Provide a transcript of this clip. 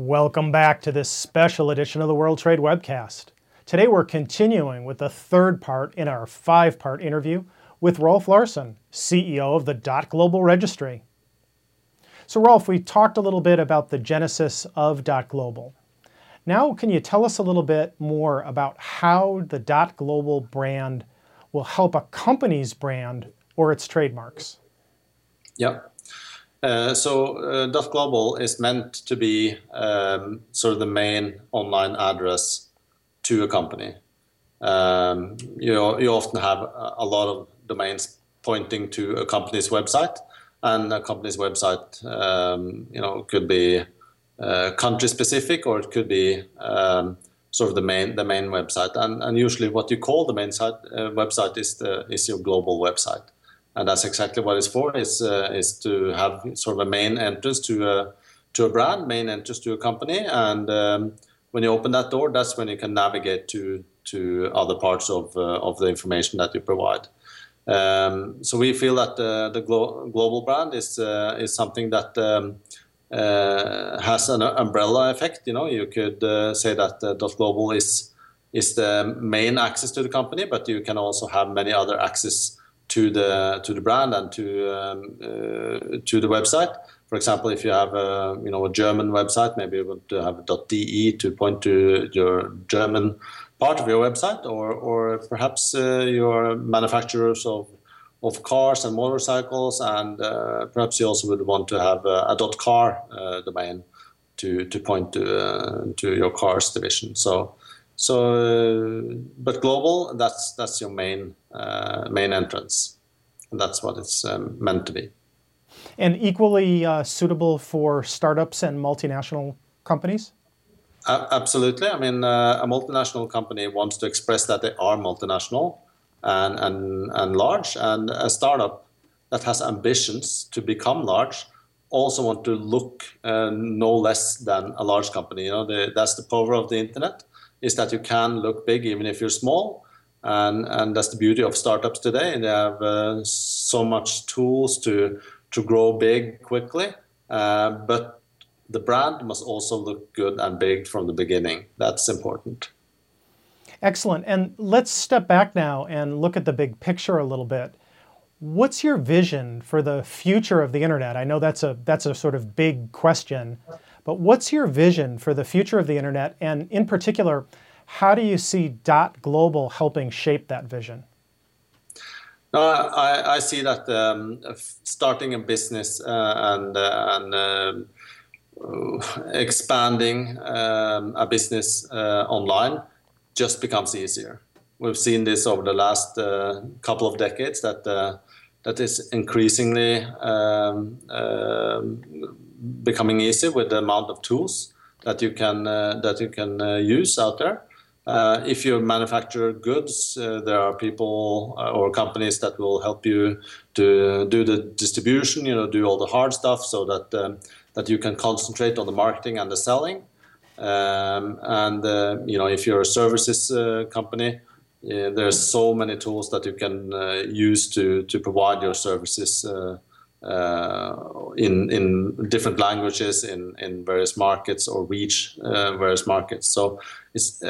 Welcome back to this special edition of the World Trade Webcast. Today we're continuing with the third part in our five part interview with Rolf Larsen, CEO of the Dot Global Registry. So, Rolf, we talked a little bit about the genesis of Dot Global. Now, can you tell us a little bit more about how the Dot Global brand will help a company's brand or its trademarks? Yeah. Uh, so uh, Global is meant to be um, sort of the main online address to a company. Um, you, you often have a lot of domains pointing to a company's website, and a company's website, um, you know, could be uh, country specific or it could be um, sort of the main the main website. And, and usually, what you call the main site uh, website is the is your global website, and that's exactly what it's for. Is uh, is to have sort of a main entrance to a to a brand, main entrance to a company, and um, when you open that door, that's when you can navigate to to other parts of uh, of the information that you provide. Um, so we feel that uh, the glo- global brand is uh, is something that um, uh, has an umbrella effect. You know, you could uh, say that uh, Global is is the main access to the company, but you can also have many other access to the to the brand and to um, uh, to the website. For example, if you have a you know a German website, maybe you want to have a .de to point to your German part of your website, or or perhaps uh, your manufacturers of of cars and motorcycles, and uh, perhaps you also would want to have a, a .car uh, domain to to point to uh, to your cars division. So so, uh, but global that's that's your main uh, main entrance, and that's what it's um, meant to be. And equally uh, suitable for startups and multinational companies. absolutely. I mean, a multinational company wants to express that they are multinational and, and, and large. And a startup that has ambitions to become large also want to look uh, no less than a large company. You know, the, that's the power of the internet is that you can look big even if you're small. And, and that's the beauty of startups today. They have uh, so much tools to, to grow big quickly. Uh, but the brand must also look good and big from the beginning. That's important. Excellent. And let's step back now and look at the big picture a little bit. What's your vision for the future of the internet? I know that's a that's a sort of big question, but what's your vision for the future of the internet and in particular, how do you see Dot Global helping shape that vision? I, I see that um, starting a business uh, and, uh, and uh, expanding um, a business uh, online just becomes easier. We've seen this over the last uh, couple of decades that uh, that is increasingly um, uh, becoming easy with the amount of tools that you can uh, that you can uh, use out there. Uh, if you manufacture goods, there are people or companies that will help you to do the distribution, you know, do all the hard stuff, so that um, that you can concentrate on the marketing and the selling. Um, and uh, you know, if you're a services uh, company, there's so many tools that you can uh, use to to provide your services uh, uh, in in different languages in in various markets or reach uh, various markets. So it's